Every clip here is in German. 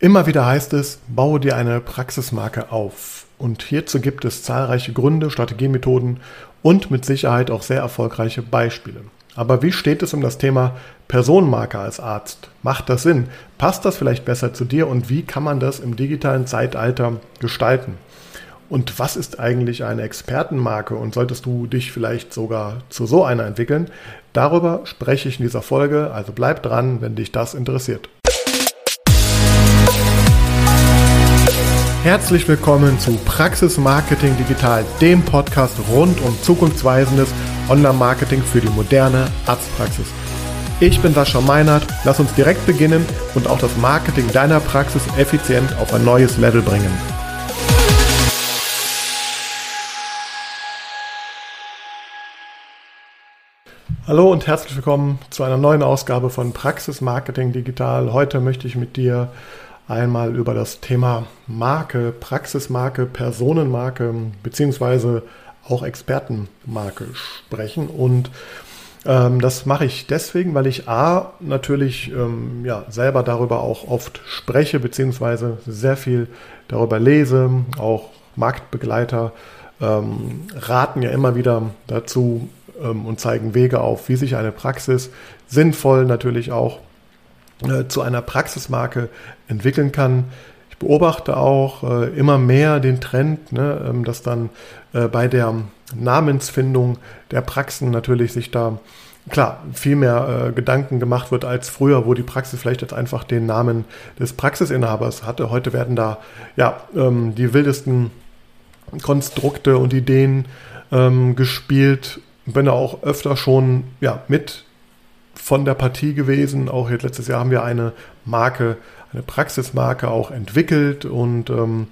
Immer wieder heißt es, baue dir eine Praxismarke auf. Und hierzu gibt es zahlreiche Gründe, Strategiemethoden und mit Sicherheit auch sehr erfolgreiche Beispiele. Aber wie steht es um das Thema Personenmarke als Arzt? Macht das Sinn? Passt das vielleicht besser zu dir? Und wie kann man das im digitalen Zeitalter gestalten? Und was ist eigentlich eine Expertenmarke und solltest du dich vielleicht sogar zu so einer entwickeln? Darüber spreche ich in dieser Folge, also bleib dran, wenn dich das interessiert. Herzlich willkommen zu Praxis Marketing Digital, dem Podcast rund um zukunftsweisendes Online-Marketing für die moderne Arztpraxis. Ich bin Sascha Meinert, lass uns direkt beginnen und auch das Marketing deiner Praxis effizient auf ein neues Level bringen. Hallo und herzlich willkommen zu einer neuen Ausgabe von Praxis Marketing Digital. Heute möchte ich mit dir einmal über das Thema Marke, Praxismarke, Personenmarke beziehungsweise auch Expertenmarke sprechen. Und ähm, das mache ich deswegen, weil ich A natürlich ähm, ja, selber darüber auch oft spreche, beziehungsweise sehr viel darüber lese. Auch Marktbegleiter ähm, raten ja immer wieder dazu ähm, und zeigen Wege auf, wie sich eine Praxis sinnvoll natürlich auch äh, zu einer Praxismarke entwickeln kann. Ich beobachte auch äh, immer mehr den Trend, ne, ähm, dass dann äh, bei der Namensfindung der Praxen natürlich sich da klar viel mehr äh, Gedanken gemacht wird als früher, wo die Praxis vielleicht jetzt einfach den Namen des Praxisinhabers hatte. Heute werden da ja ähm, die wildesten Konstrukte und Ideen ähm, gespielt. Bin auch öfter schon ja mit von der Partie gewesen. Auch jetzt letztes Jahr haben wir eine Marke, eine Praxismarke auch entwickelt und ähm,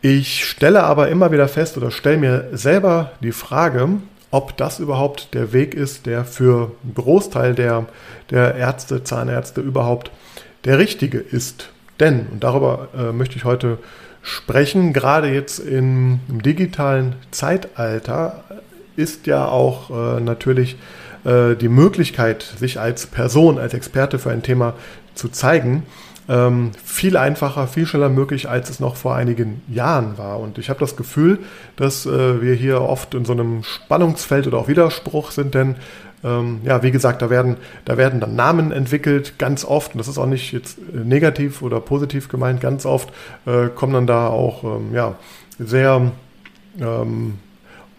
ich stelle aber immer wieder fest oder stelle mir selber die Frage, ob das überhaupt der Weg ist, der für einen Großteil der, der Ärzte, Zahnärzte überhaupt der richtige ist. Denn, und darüber äh, möchte ich heute sprechen, gerade jetzt im, im digitalen Zeitalter ist ja auch äh, natürlich äh, die Möglichkeit, sich als Person, als Experte für ein Thema zu zeigen, ähm, viel einfacher, viel schneller möglich, als es noch vor einigen Jahren war. Und ich habe das Gefühl, dass äh, wir hier oft in so einem Spannungsfeld oder auch Widerspruch sind, denn ähm, ja, wie gesagt, da werden, da werden dann Namen entwickelt, ganz oft, und das ist auch nicht jetzt negativ oder positiv gemeint, ganz oft äh, kommen dann da auch ähm, ja, sehr ähm,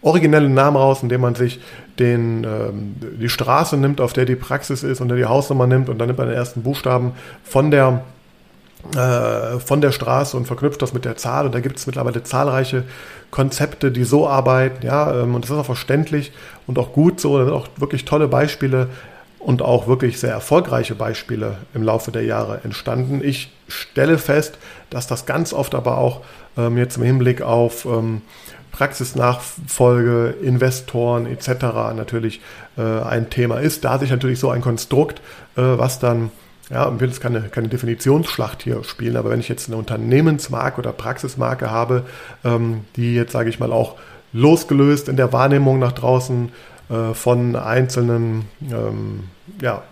originelle Namen raus, indem man sich den, ähm, die Straße nimmt, auf der die Praxis ist, und die Hausnummer nimmt und dann nimmt man den ersten Buchstaben von der äh, von der Straße und verknüpft das mit der Zahl. Und da gibt es mittlerweile zahlreiche Konzepte, die so arbeiten. Ja, ähm, und das ist auch verständlich und auch gut so. Da sind auch wirklich tolle Beispiele und auch wirklich sehr erfolgreiche Beispiele im Laufe der Jahre entstanden. Ich stelle fest, dass das ganz oft aber auch ähm, jetzt im Hinblick auf ähm, Praxisnachfolge, Investoren etc. natürlich äh, ein Thema ist. Da sich natürlich so ein Konstrukt, äh, was dann, ja, ich will jetzt keine, keine Definitionsschlacht hier spielen, aber wenn ich jetzt eine Unternehmensmarke oder Praxismarke habe, ähm, die jetzt, sage ich mal, auch losgelöst in der Wahrnehmung nach draußen äh, von einzelnen ähm, ja,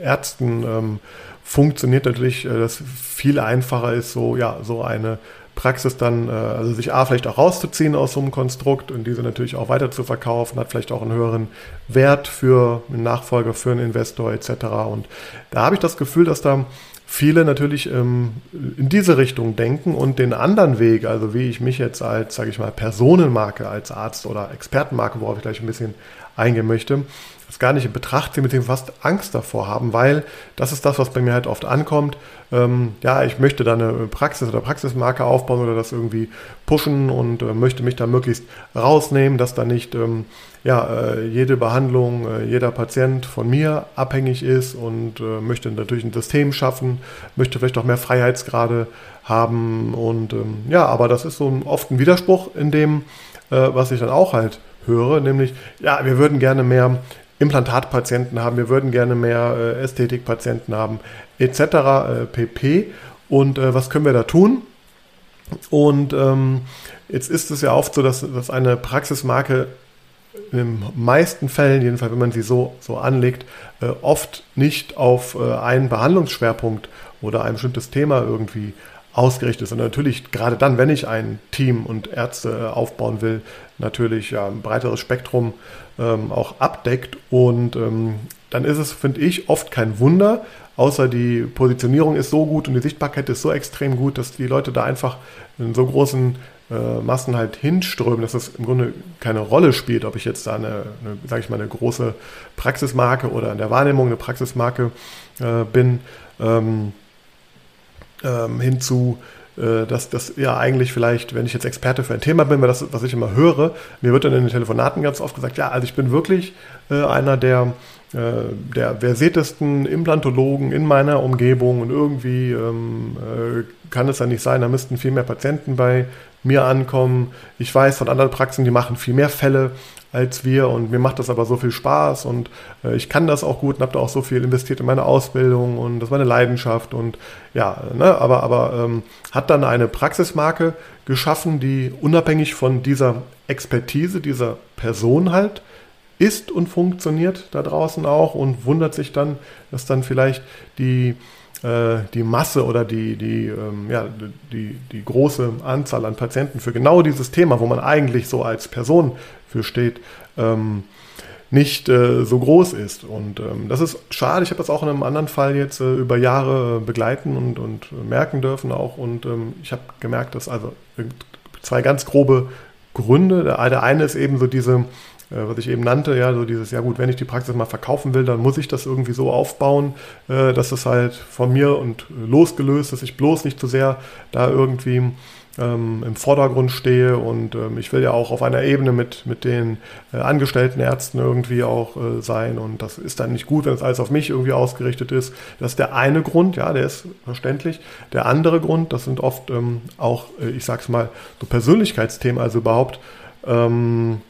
Ärzten ähm, funktioniert natürlich, äh, das viel einfacher ist, so, ja, so eine Praxis dann, äh, also sich A vielleicht auch rauszuziehen aus so einem Konstrukt und diese natürlich auch weiter zu verkaufen, hat vielleicht auch einen höheren Wert für einen Nachfolger, für einen Investor etc. Und da habe ich das Gefühl, dass da viele natürlich ähm, in diese Richtung denken und den anderen Weg, also wie ich mich jetzt als, sage ich mal, Personenmarke, als Arzt oder Expertenmarke, worauf ich gleich ein bisschen eingehen möchte, das gar nicht in Betracht ziehen, beziehungsweise fast Angst davor haben, weil das ist das, was bei mir halt oft ankommt. Ähm, ja, ich möchte da eine Praxis oder Praxismarke aufbauen oder das irgendwie pushen und äh, möchte mich da möglichst rausnehmen, dass da nicht ähm, ja, äh, jede Behandlung, äh, jeder Patient von mir abhängig ist und äh, möchte natürlich ein System schaffen, möchte vielleicht auch mehr Freiheitsgrade haben und ähm, ja, aber das ist so ein, oft ein Widerspruch in dem, äh, was ich dann auch halt höre, nämlich, ja, wir würden gerne mehr Implantatpatienten haben, wir würden gerne mehr äh, Ästhetikpatienten haben, etc. Äh, pp. Und äh, was können wir da tun? Und ähm, jetzt ist es ja oft so, dass, dass eine Praxismarke in den meisten Fällen, jedenfalls wenn man sie so, so anlegt, äh, oft nicht auf äh, einen Behandlungsschwerpunkt oder ein bestimmtes Thema irgendwie ausgerichtet ist. Und natürlich, gerade dann, wenn ich ein Team und Ärzte äh, aufbauen will, natürlich ja, ein breiteres Spektrum ähm, auch abdeckt. Und ähm, dann ist es, finde ich, oft kein Wunder, außer die Positionierung ist so gut und die Sichtbarkeit ist so extrem gut, dass die Leute da einfach in so großen äh, Massen halt hinströmen, dass es im Grunde keine Rolle spielt, ob ich jetzt da eine, eine sage ich mal, eine große Praxismarke oder in der Wahrnehmung eine Praxismarke äh, bin, ähm, ähm, hinzu, äh, dass das ja eigentlich vielleicht, wenn ich jetzt Experte für ein Thema bin, weil das, was ich immer höre, mir wird dann in den Telefonaten ganz oft gesagt, ja, also ich bin wirklich äh, einer der äh, der versiertesten Implantologen in meiner Umgebung und irgendwie ähm, äh, kann es ja nicht sein, da müssten viel mehr Patienten bei mir ankommen. Ich weiß von anderen Praxen, die machen viel mehr Fälle als wir und mir macht das aber so viel Spaß und äh, ich kann das auch gut und habe da auch so viel investiert in meine Ausbildung und das ist meine Leidenschaft und ja, ne, aber, aber ähm, hat dann eine Praxismarke geschaffen, die unabhängig von dieser Expertise dieser Person halt ist und funktioniert da draußen auch und wundert sich dann, dass dann vielleicht die, die Masse oder die, die, ähm, ja, die, die große Anzahl an Patienten für genau dieses Thema, wo man eigentlich so als Person für steht, ähm, nicht äh, so groß ist. Und ähm, das ist schade. Ich habe das auch in einem anderen Fall jetzt äh, über Jahre äh, begleiten und, und merken dürfen auch. Und ich habe gemerkt, dass also zwei ganz grobe Gründe. Der, der eine ist eben so diese äh, was ich eben nannte, ja, so dieses, ja gut, wenn ich die Praxis mal verkaufen will, dann muss ich das irgendwie so aufbauen, äh, dass es halt von mir und losgelöst, dass ich bloß nicht zu sehr da irgendwie ähm, im Vordergrund stehe und ähm, ich will ja auch auf einer Ebene mit, mit den äh, angestellten Ärzten irgendwie auch äh, sein und das ist dann nicht gut, wenn es alles auf mich irgendwie ausgerichtet ist. Das ist der eine Grund, ja, der ist verständlich. Der andere Grund, das sind oft ähm, auch, äh, ich sag's mal, so Persönlichkeitsthemen, also überhaupt ähm,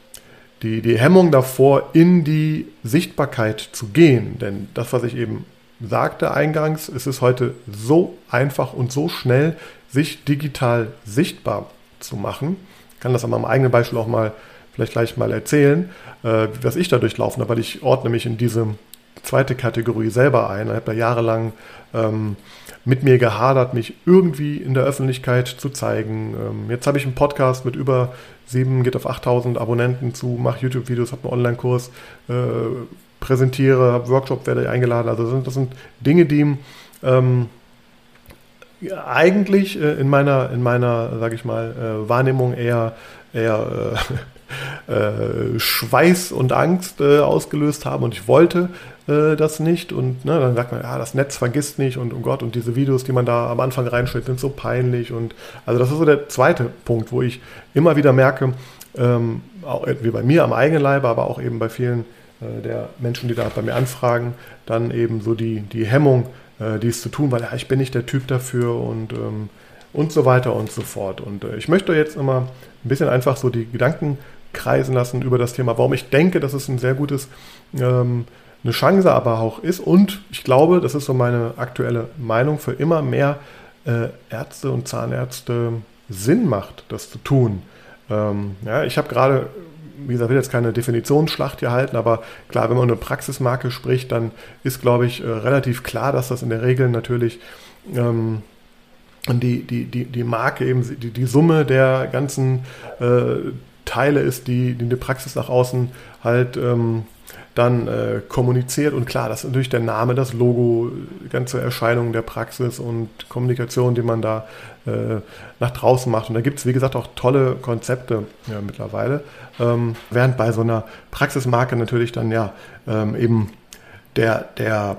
die, die Hemmung davor, in die Sichtbarkeit zu gehen. Denn das, was ich eben sagte eingangs, es ist heute so einfach und so schnell, sich digital sichtbar zu machen. Ich kann das an meinem eigenen Beispiel auch mal vielleicht gleich mal erzählen, äh, was ich da durchlaufen habe, weil ich ordne mich in diese zweite Kategorie selber ein. Ich habe da jahrelang ähm, mit mir gehadert, mich irgendwie in der Öffentlichkeit zu zeigen. Ähm, jetzt habe ich einen Podcast mit über 7, geht auf 8000 Abonnenten zu, mache YouTube-Videos, habe einen Online-Kurs, äh, präsentiere, habe Workshop, werde eingeladen. Also das sind, das sind Dinge, die ähm, eigentlich äh, in meiner, in meiner, sage ich mal, äh, Wahrnehmung eher, eher äh, Schweiß und Angst äh, ausgelöst haben und ich wollte äh, das nicht und ne, dann sagt man, ja, das Netz vergisst nicht und oh Gott und diese Videos, die man da am Anfang reinstellt, sind so peinlich und also das ist so der zweite Punkt, wo ich immer wieder merke, ähm, auch wie bei mir am eigenen Leibe, aber auch eben bei vielen äh, der Menschen, die da bei mir anfragen, dann eben so die, die Hemmung, äh, dies zu tun, weil ja, ich bin nicht der Typ dafür und ähm, und so weiter und so fort. Und äh, ich möchte jetzt immer ein bisschen einfach so die Gedanken kreisen lassen über das Thema, warum ich denke, dass es ein sehr gutes ähm, eine Chance aber auch ist. Und ich glaube, das ist so meine aktuelle Meinung, für immer mehr äh, Ärzte und Zahnärzte Sinn macht, das zu tun. Ähm, ja, ich habe gerade, wie gesagt, will jetzt keine Definitionsschlacht hier halten, aber klar, wenn man eine Praxismarke spricht, dann ist, glaube ich, äh, relativ klar, dass das in der Regel natürlich ähm, die, die, die, die Marke eben, die, die Summe der ganzen äh, Teile ist, die, die eine Praxis nach außen halt ähm, dann äh, kommuniziert. Und klar, das ist natürlich der Name, das Logo, die ganze Erscheinung der Praxis und Kommunikation, die man da äh, nach draußen macht. Und da gibt es, wie gesagt, auch tolle Konzepte ja, mittlerweile. Ähm, während bei so einer Praxismarke natürlich dann ja ähm, eben der, der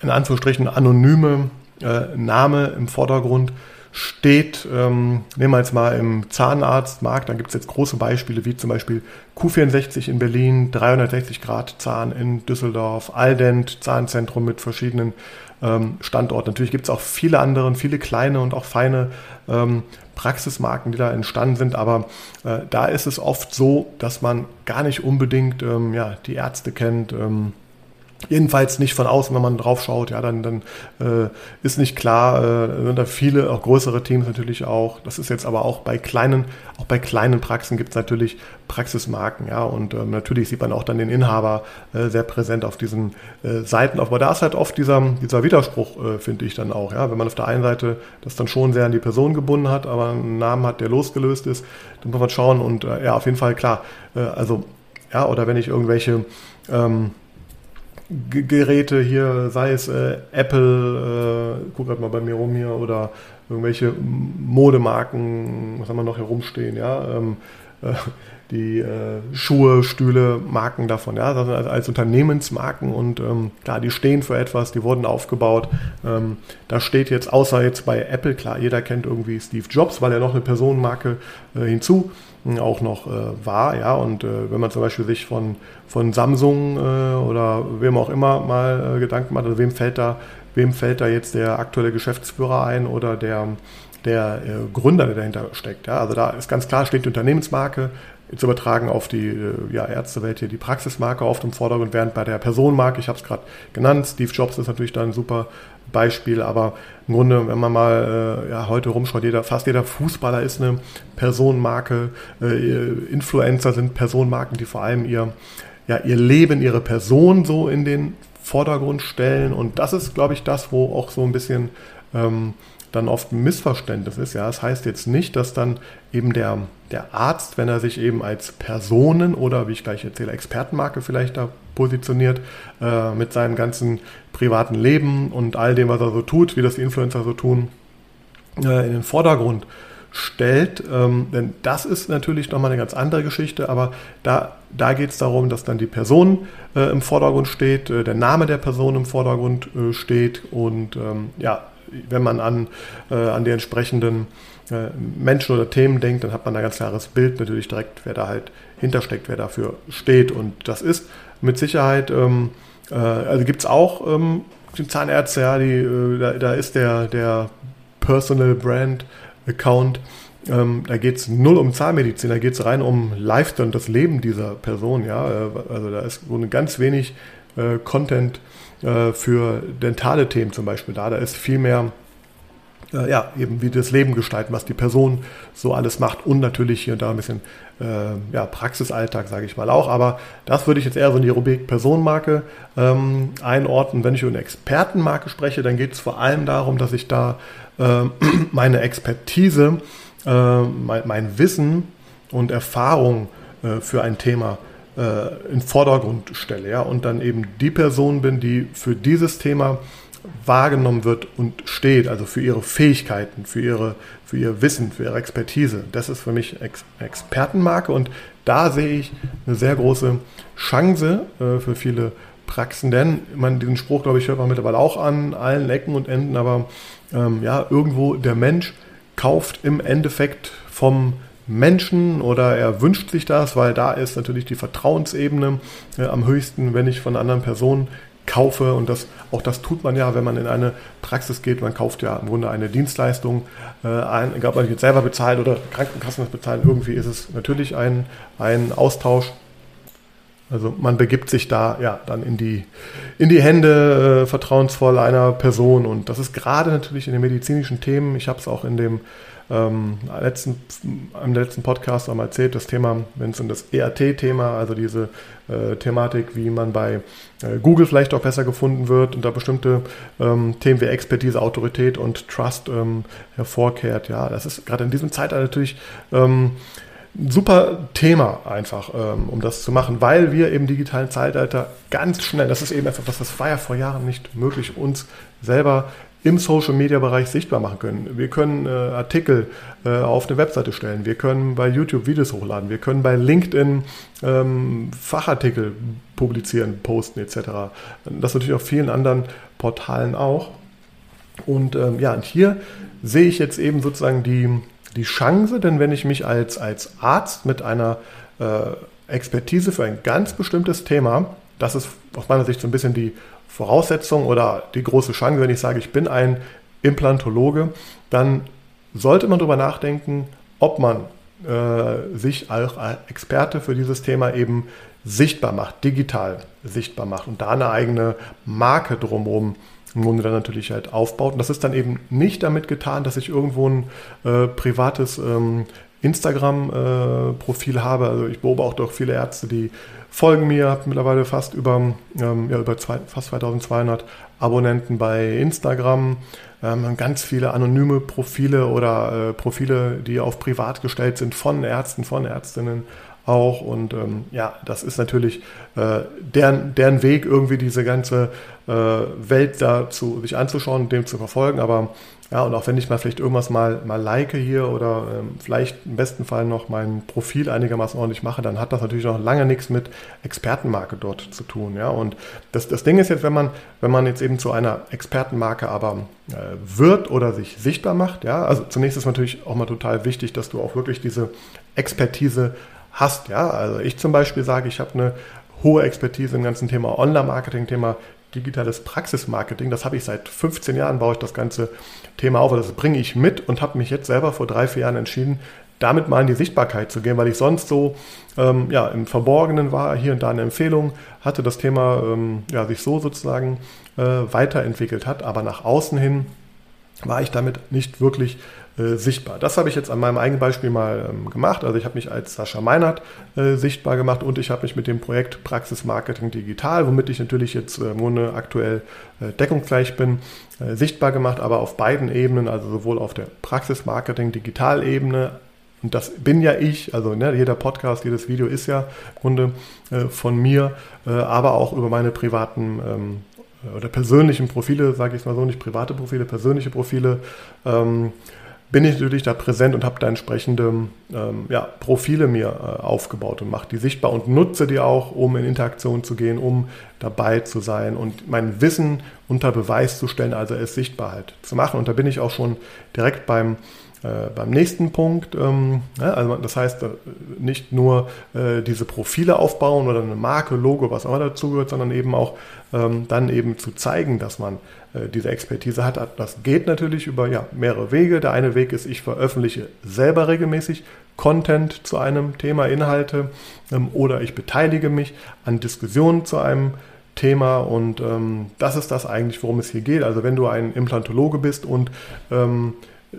in Anführungsstrichen anonyme äh, Name im Vordergrund steht, ähm, nehmen wir jetzt mal im Zahnarztmarkt, da gibt es jetzt große Beispiele wie zum Beispiel Q64 in Berlin, 360 Grad Zahn in Düsseldorf, Aldent Zahnzentrum mit verschiedenen ähm, Standorten. Natürlich gibt es auch viele andere, viele kleine und auch feine ähm, Praxismarken, die da entstanden sind, aber äh, da ist es oft so, dass man gar nicht unbedingt ähm, ja, die Ärzte kennt, ähm, Jedenfalls nicht von außen, wenn man drauf schaut, ja, dann, dann äh, ist nicht klar, äh, sind da viele, auch größere Teams natürlich auch. Das ist jetzt aber auch bei kleinen, auch bei kleinen Praxen gibt es natürlich Praxismarken, ja, und ähm, natürlich sieht man auch dann den Inhaber äh, sehr präsent auf diesen äh, Seiten. Aber da ist halt oft dieser, dieser Widerspruch, äh, finde ich dann auch, ja, wenn man auf der einen Seite das dann schon sehr an die Person gebunden hat, aber einen Namen hat, der losgelöst ist, dann muss man schauen und äh, ja, auf jeden Fall klar, äh, also ja, oder wenn ich irgendwelche ähm, Geräte hier, sei es äh, Apple, äh, guck gerade mal bei mir rum hier, oder irgendwelche Modemarken, was haben wir noch hier rumstehen, ja, ähm, äh, die äh, Schuhe, Stühle, Marken davon, ja, sind als, Unternehmensmarken und ähm, klar, die stehen für etwas, die wurden aufgebaut. Ähm, da steht jetzt, außer jetzt bei Apple, klar, jeder kennt irgendwie Steve Jobs, weil er noch eine Personenmarke äh, hinzu auch noch äh, war. Ja? Und äh, wenn man zum Beispiel sich von, von Samsung äh, oder wem auch immer mal äh, Gedanken macht, also wem fällt da, wem fällt da jetzt der aktuelle Geschäftsführer ein oder der, der äh, Gründer, der dahinter steckt. Ja? Also da ist ganz klar, steht die Unternehmensmarke, jetzt übertragen auf die äh, ja, Ärztewelt hier die Praxismarke oft im Vordergrund, während bei der Personenmarke, ich habe es gerade genannt, Steve Jobs ist natürlich da ein super Beispiel, aber im Grunde, wenn man mal äh, ja, heute rumschaut, jeder, fast jeder Fußballer ist eine Personenmarke, äh, Influencer sind Personenmarken, die vor allem ihr, ja, ihr Leben, ihre Person so in den Vordergrund stellen und das ist, glaube ich, das, wo auch so ein bisschen ähm, dann oft ein Missverständnis ist. Ja, das heißt jetzt nicht, dass dann eben der, der Arzt, wenn er sich eben als Personen oder wie ich gleich erzähle, Expertenmarke vielleicht da positioniert, äh, mit seinem ganzen privaten Leben und all dem, was er so tut, wie das die Influencer so tun, äh, in den Vordergrund stellt. Ähm, denn das ist natürlich nochmal eine ganz andere Geschichte, aber da, da geht es darum, dass dann die Person äh, im Vordergrund steht, äh, der Name der Person im Vordergrund äh, steht und ähm, ja, wenn man an, äh, an die entsprechenden äh, Menschen oder Themen denkt, dann hat man ein ganz klares Bild natürlich direkt, wer da halt hintersteckt, wer dafür steht. Und das ist mit Sicherheit, ähm, äh, also gibt es auch ähm, Zahnärzte, ja, die, äh, da, da, ist der, der Personal Brand Account. Ähm, da geht es null um Zahnmedizin, da geht es rein um Lifestyle und das Leben dieser Person. Ja? Äh, also da ist so eine ganz wenig äh, Content äh, für dentale Themen zum Beispiel da. Da ist viel mehr äh, ja, eben wie das Leben gestalten, was die Person so alles macht und natürlich hier und da ein bisschen äh, ja, Praxisalltag, sage ich mal auch. Aber das würde ich jetzt eher so in die Rubrik Personenmarke ähm, einordnen. Wenn ich über eine Expertenmarke spreche, dann geht es vor allem darum, dass ich da äh, meine Expertise, äh, mein, mein, Wissen und Erfahrung äh, für ein Thema äh, in den Vordergrund stelle ja, und dann eben die Person bin, die für dieses Thema wahrgenommen wird und steht, also für ihre Fähigkeiten, für, ihre, für ihr Wissen, für ihre Expertise. Das ist für mich Ex Expertenmarke und da sehe ich eine sehr große Chance äh, für viele Praxen, denn man, diesen Spruch, glaube ich, hört man mittlerweile auch an allen Ecken und Enden, aber ähm, ja, irgendwo der Mensch kauft im Endeffekt vom Menschen oder er wünscht sich das, weil da ist natürlich die Vertrauensebene äh, am höchsten, wenn ich von anderen Personen kaufe und das auch das tut man ja, wenn man in eine Praxis geht. Man kauft ja im Grunde eine Dienstleistung äh, ein, egal ob man jetzt selber bezahlt oder Krankenkassen das bezahlen. Irgendwie ist es natürlich ein, ein Austausch. Also man begibt sich da ja dann in die, in die Hände äh, vertrauensvoll einer Person und das ist gerade natürlich in den medizinischen Themen. Ich habe es auch in dem ähm, letzten, im letzten Podcast auch mal erzählt, das Thema, wenn es um das ERT-Thema, also diese äh, Thematik, wie man bei äh, Google vielleicht auch besser gefunden wird und da bestimmte ähm, Themen wie Expertise, Autorität und Trust ähm, hervorkehrt. Ja, das ist gerade in diesem Zeitalter natürlich ähm, ein super Thema einfach, ähm, um das zu machen, weil wir im digitalen Zeitalter ganz schnell, das ist eben einfach, was das war ja vor Jahren nicht möglich, uns selber im Social-Media-Bereich sichtbar machen können. Wir können äh, Artikel äh, auf eine Webseite stellen, wir können bei YouTube Videos hochladen, wir können bei LinkedIn ähm, Fachartikel publizieren, posten etc. Das natürlich auf vielen anderen Portalen auch. Und ähm, ja, und hier sehe ich jetzt eben sozusagen die, die Chance, denn wenn ich mich als, als Arzt mit einer äh, Expertise für ein ganz bestimmtes Thema, das ist aus meiner Sicht so ein bisschen die Voraussetzung oder die große Chance, wenn ich sage, ich bin ein Implantologe, dann sollte man darüber nachdenken, ob man äh, sich als Experte für dieses Thema eben sichtbar macht, digital sichtbar macht und da eine eigene Marke drumherum im Grunde dann natürlich halt aufbaut. Und das ist dann eben nicht damit getan, dass ich irgendwo ein äh, privates ähm, Instagram-Profil äh, habe. Also ich beobachte auch viele Ärzte, die folgen mir, habe mittlerweile fast über, ähm, ja, über zwei, fast 2200 Abonnenten bei Instagram. Ähm, ganz viele anonyme Profile oder äh, Profile, die auf privat gestellt sind von Ärzten, von Ärztinnen auch. Und ähm, ja, das ist natürlich äh, deren, deren Weg, irgendwie diese ganze äh, Welt da zu, sich anzuschauen und dem zu verfolgen. Aber ja, und auch wenn ich mal vielleicht irgendwas mal, mal like hier oder ähm, vielleicht im besten Fall noch mein Profil einigermaßen ordentlich mache, dann hat das natürlich noch lange nichts mit Expertenmarke dort zu tun. Ja, und das, das Ding ist jetzt, wenn man, wenn man jetzt eben zu einer Expertenmarke aber äh, wird oder sich sichtbar macht, ja, also zunächst ist natürlich auch mal total wichtig, dass du auch wirklich diese Expertise hast. Ja, also ich zum Beispiel sage, ich habe eine hohe Expertise im ganzen Thema Online-Marketing, Thema digitales Praxismarketing. Das habe ich seit 15 Jahren, baue ich das ganze Thema auf. Das bringe ich mit und habe mich jetzt selber vor drei, vier Jahren entschieden, damit mal in die Sichtbarkeit zu gehen, weil ich sonst so ähm, ja, im Verborgenen war, hier und da eine Empfehlung, hatte das Thema ähm, ja, sich so sozusagen äh, weiterentwickelt hat, aber nach außen hin war ich damit nicht wirklich äh, sichtbar. Das habe ich jetzt an meinem eigenen Beispiel mal ähm, gemacht. Also ich habe mich als Sascha Meinert äh, sichtbar gemacht und ich habe mich mit dem Projekt Praxis Marketing Digital, womit ich natürlich jetzt äh, im Grunde aktuell äh, deckungsgleich bin, äh, sichtbar gemacht, aber auf beiden Ebenen, also sowohl auf der Praxis Marketing Digital Ebene und das bin ja ich, also ne, jeder Podcast, jedes Video ist ja im Grunde äh, von mir, äh, aber auch über meine privaten ähm, oder persönlichen Profile, sage ich mal so, nicht private Profile, persönliche Profile. Ähm, bin ich natürlich da präsent und habe da entsprechende ähm, ja, Profile mir äh, aufgebaut und mache die sichtbar und nutze die auch, um in Interaktion zu gehen, um dabei zu sein und mein Wissen unter Beweis zu stellen, also es sichtbar halt zu machen. Und da bin ich auch schon direkt beim äh, beim nächsten Punkt, ähm, ja, also das heißt äh, nicht nur äh, diese Profile aufbauen oder eine Marke, Logo, was auch immer dazugehört, sondern eben auch ähm, dann eben zu zeigen, dass man äh, diese Expertise hat. Das geht natürlich über ja, mehrere Wege. Der eine Weg ist, ich veröffentliche selber regelmäßig Content zu einem Thema, Inhalte ähm, oder ich beteilige mich an Diskussionen zu einem Thema und ähm, das ist das eigentlich, worum es hier geht. Also wenn du ein Implantologe bist und ähm,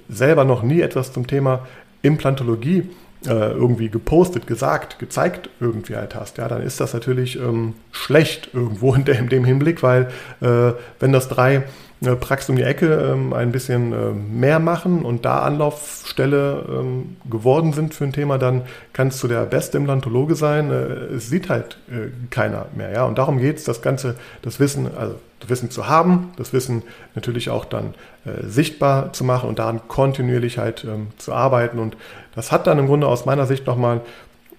selber noch nie etwas zum Thema Implantologie äh, irgendwie gepostet, gesagt, gezeigt irgendwie halt hast, ja, dann ist das natürlich ähm, schlecht irgendwo in, der, in, dem Hinblick, weil äh, wenn das drei äh, Praxis um die Ecke ähm, ein bisschen äh, mehr machen und da Anlaufstelle ähm, geworden sind für ein Thema, dann kannst du der beste Implantologe sein. Äh, es sieht halt äh, keiner mehr, ja, und darum geht es, das Ganze, das Wissen, also Wissen zu haben, das Wissen natürlich auch dann äh, sichtbar zu machen und daran kontinuierlich halt ähm, zu arbeiten. Und das hat dann im Grunde aus meiner Sicht nochmal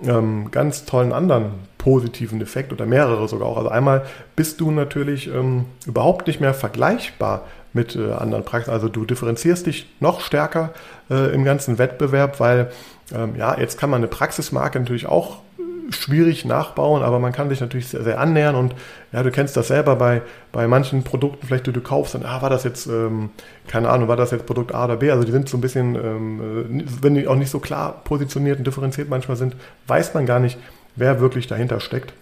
ähm, ganz tollen anderen positiven Effekt oder mehrere sogar auch. Also einmal bist du natürlich ähm, überhaupt nicht mehr vergleichbar mit äh, anderen Praxen. Also du differenzierst dich noch stärker äh, im ganzen Wettbewerb, weil ähm, ja, jetzt kann man eine Praxismarke natürlich auch schwierig nachbauen, aber man kann sich natürlich sehr, sehr annähern und ja, du kennst das selber bei, bei manchen Produkten, vielleicht die du kaufst, dann, ah, war das jetzt, ähm, keine Ahnung, war das jetzt Produkt A oder B? Also die sind so ein bisschen, ähm, äh, wenn die auch nicht so klar positioniert und differenziert manchmal sind, weiß man gar nicht, wer wirklich dahinter steckt.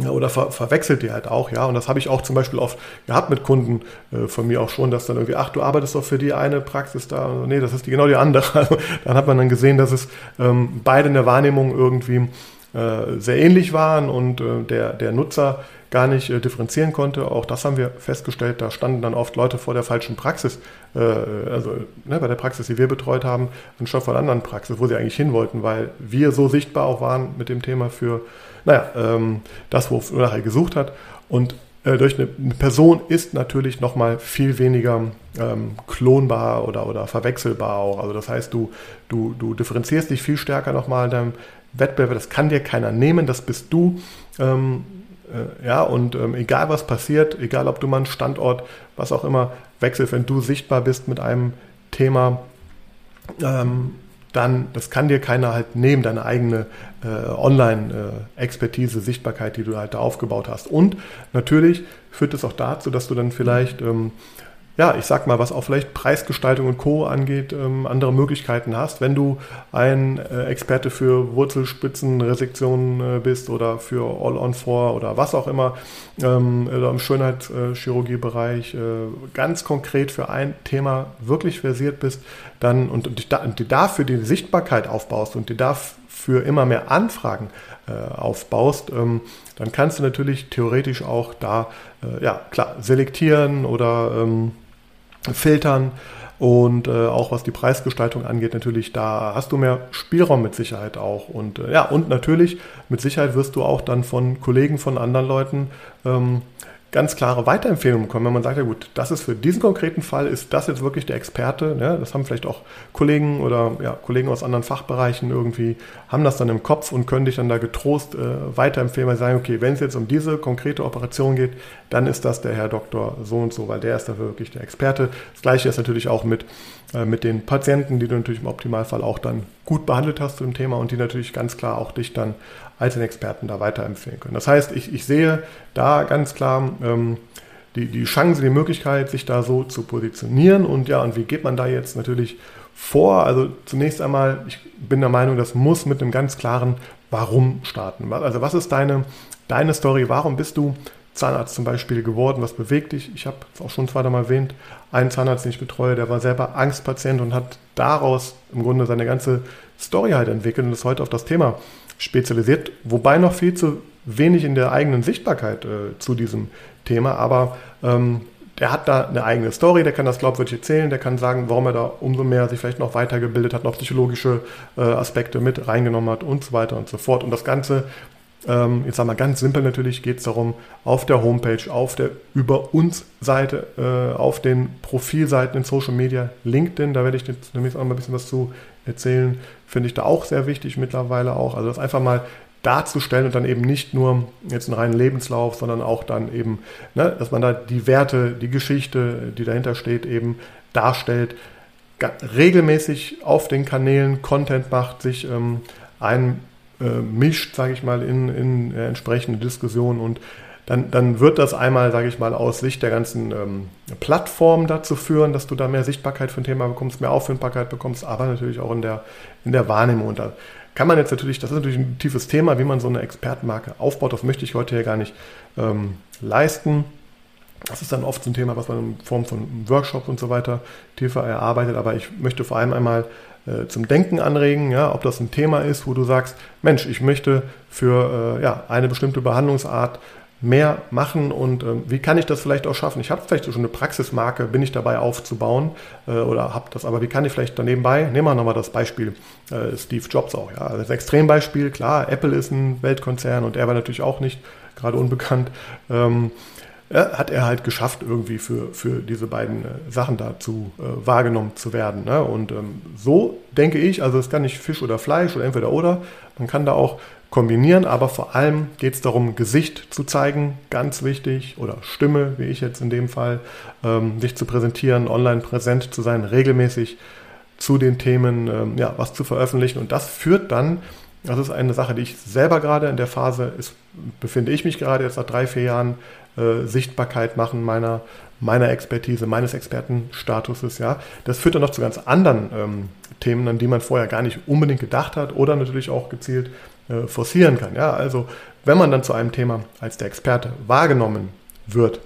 Ja, oder ver verwechselt die halt auch, ja. Und das habe ich auch zum Beispiel oft gehabt mit Kunden äh, von mir auch schon, dass dann irgendwie, ach, du arbeitest doch für die eine Praxis da. Nee, das ist die, genau die andere. Also, dann hat man dann gesehen, dass es ähm, beide in der Wahrnehmung irgendwie sehr ähnlich waren und äh, der, der Nutzer gar nicht äh, differenzieren konnte. Auch das haben wir festgestellt. Da standen dann oft Leute vor der falschen Praxis, also ne, bei der Praxis, die wir betreut haben, anstatt von anderen Praxis, wo sie eigentlich hin wollten, weil wir so sichtbar auch waren mit dem Thema für, naja, ähm, das, wo nachher gesucht hat. Und durch eine, Person ist natürlich nochmal viel weniger ähm, klonbar oder, oder verwechselbar auch. Also das heißt, du, du, du differenzierst dich viel stärker nochmal in deinem Wettbewerb, das kann dir keiner nehmen, das bist du. Ähm, äh, ja, und ähm, egal was passiert, egal ob du mal einen Standort, was auch immer, wechselst, wenn du sichtbar bist mit einem Thema, ähm, dann, das kann dir keiner halt nehmen, deine eigene äh, Online-Expertise, Sichtbarkeit, die du halt da aufgebaut hast. Und natürlich führt es auch dazu, dass du dann vielleicht ähm, ja, ich sag mal, was auch vielleicht Preisgestaltung und Co. angeht, ähm, andere Möglichkeiten hast. Wenn du ein äh, Experte für Wurzelspitzenresektionen äh, bist oder für All-on-4 oder was auch immer, ähm, oder im Schönheitschirurgiebereich äh, ganz konkret für ein Thema wirklich versiert bist, dann und, und, und dir dafür die Sichtbarkeit aufbaust und dir dafür immer mehr Anfragen äh, aufbaust, ähm, dann kannst du natürlich theoretisch auch da, äh, ja, klar, selektieren oder ähm, filtern. Und äh, auch was die Preisgestaltung angeht, natürlich, da hast du mehr Spielraum mit Sicherheit auch. Und äh, ja, und natürlich, mit Sicherheit wirst du auch dann von Kollegen, von anderen Leuten ähm, ganz klare Weiterempfehlungen bekommen, wenn man sagt, ja gut, das ist für diesen konkreten Fall, ist das jetzt wirklich der Experte, ne? das haben vielleicht auch Kollegen oder ja, Kollegen aus anderen Fachbereichen irgendwie, haben das dann im Kopf und können dich dann da getrost äh, weiterempfehlen, weil sie sagen, okay, wenn es jetzt um diese konkrete Operation geht, dann ist das der Herr Doktor so und so, weil der ist da wirklich der Experte. Das gleiche ist natürlich auch mit, äh, mit den Patienten, die du natürlich im Optimalfall auch dann gut behandelt hast zu dem Thema und die natürlich ganz klar auch dich dann als den Experten da weiterempfehlen können. Das heißt, ich, ich sehe da ganz klar ähm, die, die Chance, die Möglichkeit, sich da so zu positionieren. Und ja, und wie geht man da jetzt natürlich vor? Also zunächst einmal, ich bin der Meinung, das muss mit einem ganz klaren Warum starten. Also was ist deine, deine Story? Warum bist du Zahnarzt zum Beispiel geworden? Was bewegt dich? Ich habe es auch schon zweimal erwähnt, einen Zahnarzt, den ich betreue, der war selber Angstpatient und hat daraus im Grunde seine ganze Story halt entwickelt und ist heute auf das Thema spezialisiert, wobei noch viel zu wenig in der eigenen Sichtbarkeit äh, zu diesem Thema, aber ähm, der hat da eine eigene Story, der kann das glaubwürdig erzählen, der kann sagen, warum er da umso mehr sich vielleicht noch weitergebildet hat, noch psychologische äh, Aspekte mit reingenommen hat und so weiter und so fort. Und das Ganze, ähm, jetzt sagen wir ganz simpel natürlich, geht es darum, auf der Homepage, auf der Über uns Seite, äh, auf den Profilseiten in Social Media, LinkedIn, da werde ich jetzt nämlich auch mal ein bisschen was zu erzählen, finde ich da auch sehr wichtig mittlerweile auch. Also das einfach mal darzustellen und dann eben nicht nur jetzt einen reinen Lebenslauf, sondern auch dann eben, ne, dass man da die Werte, die Geschichte, die dahinter steht, eben darstellt, regelmäßig auf den Kanälen Content macht, sich ähm, einmischt, äh, sage ich mal, in, in äh, entsprechende Diskussionen und dann, dann wird das einmal, sage ich mal, aus Sicht der ganzen ähm, Plattform dazu führen, dass du da mehr Sichtbarkeit für ein Thema bekommst, mehr Auffindbarkeit bekommst, aber natürlich auch in der, in der Wahrnehmung. Und da kann man jetzt natürlich, das ist natürlich ein tiefes Thema, wie man so eine Expertenmarke aufbaut. Das möchte ich heute hier gar nicht ähm, leisten. Das ist dann oft so ein Thema, was man in Form von Workshops und so weiter tiefer erarbeitet. Aber ich möchte vor allem einmal äh, zum Denken anregen, ja, ob das ein Thema ist, wo du sagst, Mensch, ich möchte für äh, ja, eine bestimmte Behandlungsart mehr machen und äh, wie kann ich das vielleicht auch schaffen? Ich habe vielleicht schon eine Praxismarke, bin ich dabei aufzubauen äh, oder habe das, aber wie kann ich vielleicht daneben bei? Nehmen wir nochmal das Beispiel äh, Steve Jobs auch. Ja, das Extrembeispiel, klar, Apple ist ein Weltkonzern und er war natürlich auch nicht gerade unbekannt. Ähm, hat er halt geschafft, irgendwie für, für diese beiden äh, Sachen dazu äh, wahrgenommen zu werden. Ne? Und ähm, so denke ich, also es kann nicht Fisch oder Fleisch oder entweder oder, man kann da auch kombinieren, aber vor allem geht es darum, Gesicht zu zeigen, ganz wichtig, oder Stimme, wie ich jetzt in dem Fall, ähm, dich zu präsentieren, online präsent zu sein, regelmäßig zu den Themen, ähm, ja, was zu veröffentlichen. Und das führt dann, das ist eine Sache, die ich selber gerade in der Phase ist, befinde ich mich gerade jetzt nach drei, vier Jahren, äh, Sichtbarkeit machen meiner, meiner Expertise, meines Expertenstatuses, ja. Das führt dann noch zu ganz anderen ähm, Themen, an die man vorher gar nicht unbedingt gedacht hat oder natürlich auch gezielt äh, forcieren kann. Ja, also wenn man dann zu einem Thema als der Experte wahrgenommen wird,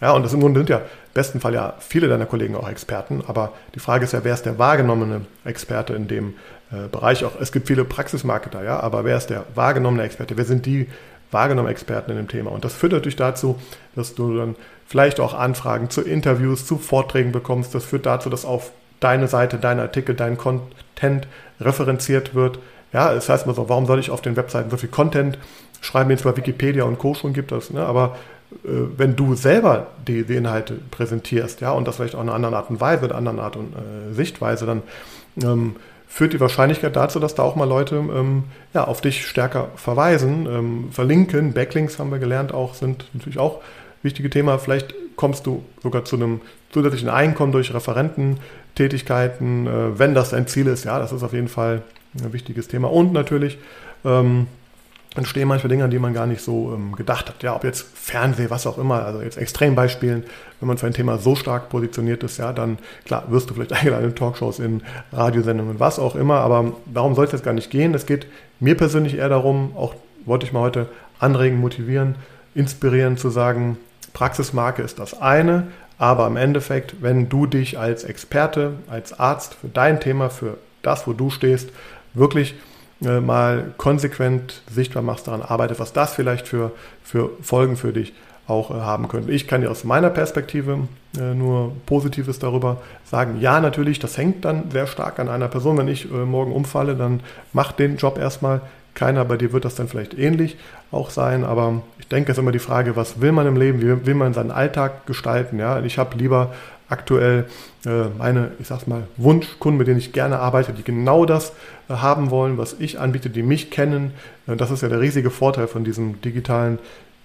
ja, und das im Grunde sind ja im besten Fall ja viele deiner Kollegen auch Experten, aber die Frage ist ja, wer ist der wahrgenommene Experte in dem äh, Bereich auch? Es gibt viele Praxismarketer, ja, aber wer ist der wahrgenommene Experte? Wer sind die wahrgenommenen Experten in dem Thema? Und das führt natürlich dazu, dass du dann vielleicht auch Anfragen zu Interviews, zu Vorträgen bekommst. Das führt dazu, dass auf deine Seite, dein Artikel, dein Content referenziert wird, ja, es das heißt mal so, warum soll ich auf den Webseiten so viel Content schreiben, wenn es bei Wikipedia und Co. schon gibt das, ne? aber äh, wenn du selber die, die, Inhalte präsentierst, ja, und das vielleicht auch in einer anderen Art und Weise, in einer anderen Art und äh, Sichtweise, dann ähm, führt die Wahrscheinlichkeit dazu, dass da auch mal Leute ähm, ja, auf dich stärker verweisen, ähm, verlinken. Backlinks haben wir gelernt auch, sind natürlich auch wichtige Thema. Vielleicht kommst du sogar zu einem zusätzlichen Einkommen durch Referententätigkeiten, äh, wenn das dein Ziel ist. Ja, das ist auf jeden Fall ein wichtiges Thema. Und natürlich ähm, entstehen manchmal Dinge, an die man gar nicht so ähm, gedacht hat. Ja, ob jetzt Fernseh, was auch immer, also jetzt Extrembeispielen, wenn man für ein Thema so stark positioniert ist, ja, dann klar, wirst du vielleicht eingeladen in Talkshows, in Radiosendungen, was auch immer, aber darum soll es jetzt gar nicht gehen. Es geht mir persönlich eher darum, auch wollte ich mal heute anregen, motivieren, inspirieren, zu sagen, Praxismarke ist das eine, aber im Endeffekt, wenn du dich als Experte, als Arzt für dein Thema, für das, wo du stehst, wirklich äh, mal konsequent sichtbar machst, daran arbeitest, was das vielleicht für, für Folgen für dich auch äh, haben könnte. Ich kann dir aus meiner Perspektive äh, nur Positives darüber sagen. Ja, natürlich, das hängt dann sehr stark an einer Person. Wenn ich morgen umfalle, dann mach den Job erstmal keiner. Bei dir wird das dann vielleicht ähnlich auch sein. Aber ich denke, es ist immer die Frage, was will man im Leben? Wie will man seinen Alltag gestalten? Ja, ich habe lieber aktuell äh, meine, ich sag's mal, Wunschkunden, mit denen ich gerne arbeite, die genau das äh, haben wollen, was ich anbiete, die mich kennen. Äh, das ist ja der riesige Vorteil von diesem digitalen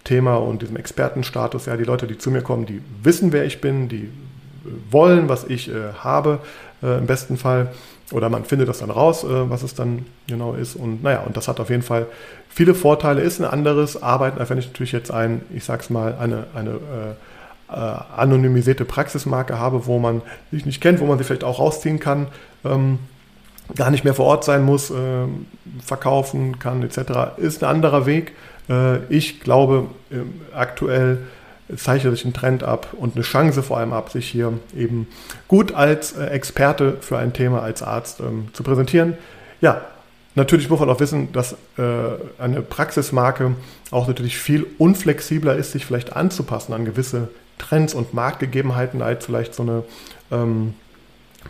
Thema und diesem Expertenstatus. Ja, die Leute, die zu mir kommen, die wissen, wer ich bin, die wollen, was ich habe, im besten Fall. Oder man findet das dann raus, was es dann genau ist. Und naja, und das hat auf jeden Fall viele Vorteile. Ist ein anderes Arbeiten, als wenn ich natürlich jetzt ein, ich sag's mal, eine, eine äh, anonymisierte Praxismarke habe, wo man sich nicht kennt, wo man sich vielleicht auch rausziehen kann. Ähm, gar nicht mehr vor Ort sein muss, äh, verkaufen kann etc., ist ein anderer Weg. Äh, ich glaube, aktuell zeichnet sich ein Trend ab und eine Chance vor allem ab, sich hier eben gut als äh, Experte für ein Thema als Arzt ähm, zu präsentieren. Ja, natürlich muss man auch wissen, dass äh, eine Praxismarke auch natürlich viel unflexibler ist, sich vielleicht anzupassen an gewisse Trends und Marktgegebenheiten als vielleicht so eine ähm,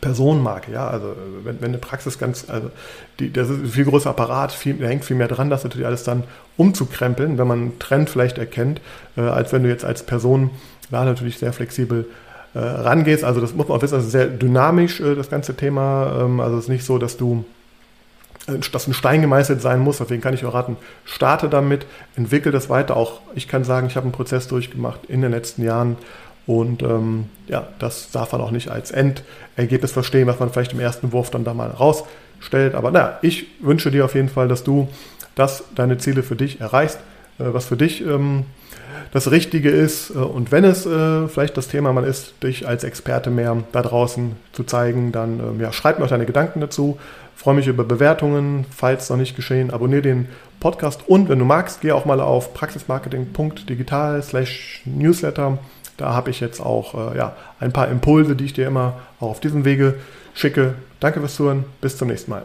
Personenmarke, ja, also wenn, wenn eine Praxis ganz, also die, das ist ein viel größer Apparat, viel, da hängt viel mehr dran, das natürlich alles dann umzukrempeln, wenn man einen Trend vielleicht erkennt, äh, als wenn du jetzt als Person da natürlich sehr flexibel äh, rangehst. Also das muss man auch wissen, das ist sehr dynamisch, äh, das ganze Thema. Ähm, also es ist nicht so, dass du äh, dass ein Stein gemeißelt sein muss. Deswegen kann ich auch raten, starte damit, entwickle das weiter. Auch ich kann sagen, ich habe einen Prozess durchgemacht in den letzten Jahren, und ähm, ja, das darf man auch nicht als Endergebnis verstehen, was man vielleicht im ersten Wurf dann da mal rausstellt. Aber naja, ich wünsche dir auf jeden Fall, dass du das, deine Ziele für dich erreichst, äh, was für dich ähm, das Richtige ist. Äh, und wenn es äh, vielleicht das Thema mal ist, dich als Experte mehr da draußen zu zeigen, dann ähm, ja, schreib mir auch deine Gedanken dazu. Freue mich über Bewertungen, falls noch nicht geschehen. Abonniere den Podcast und wenn du magst, geh auch mal auf praxismarketing.digital slash newsletter da habe ich jetzt auch äh, ja, ein paar Impulse, die ich dir immer auch auf diesem Wege schicke. Danke fürs Zuhören. Bis zum nächsten Mal.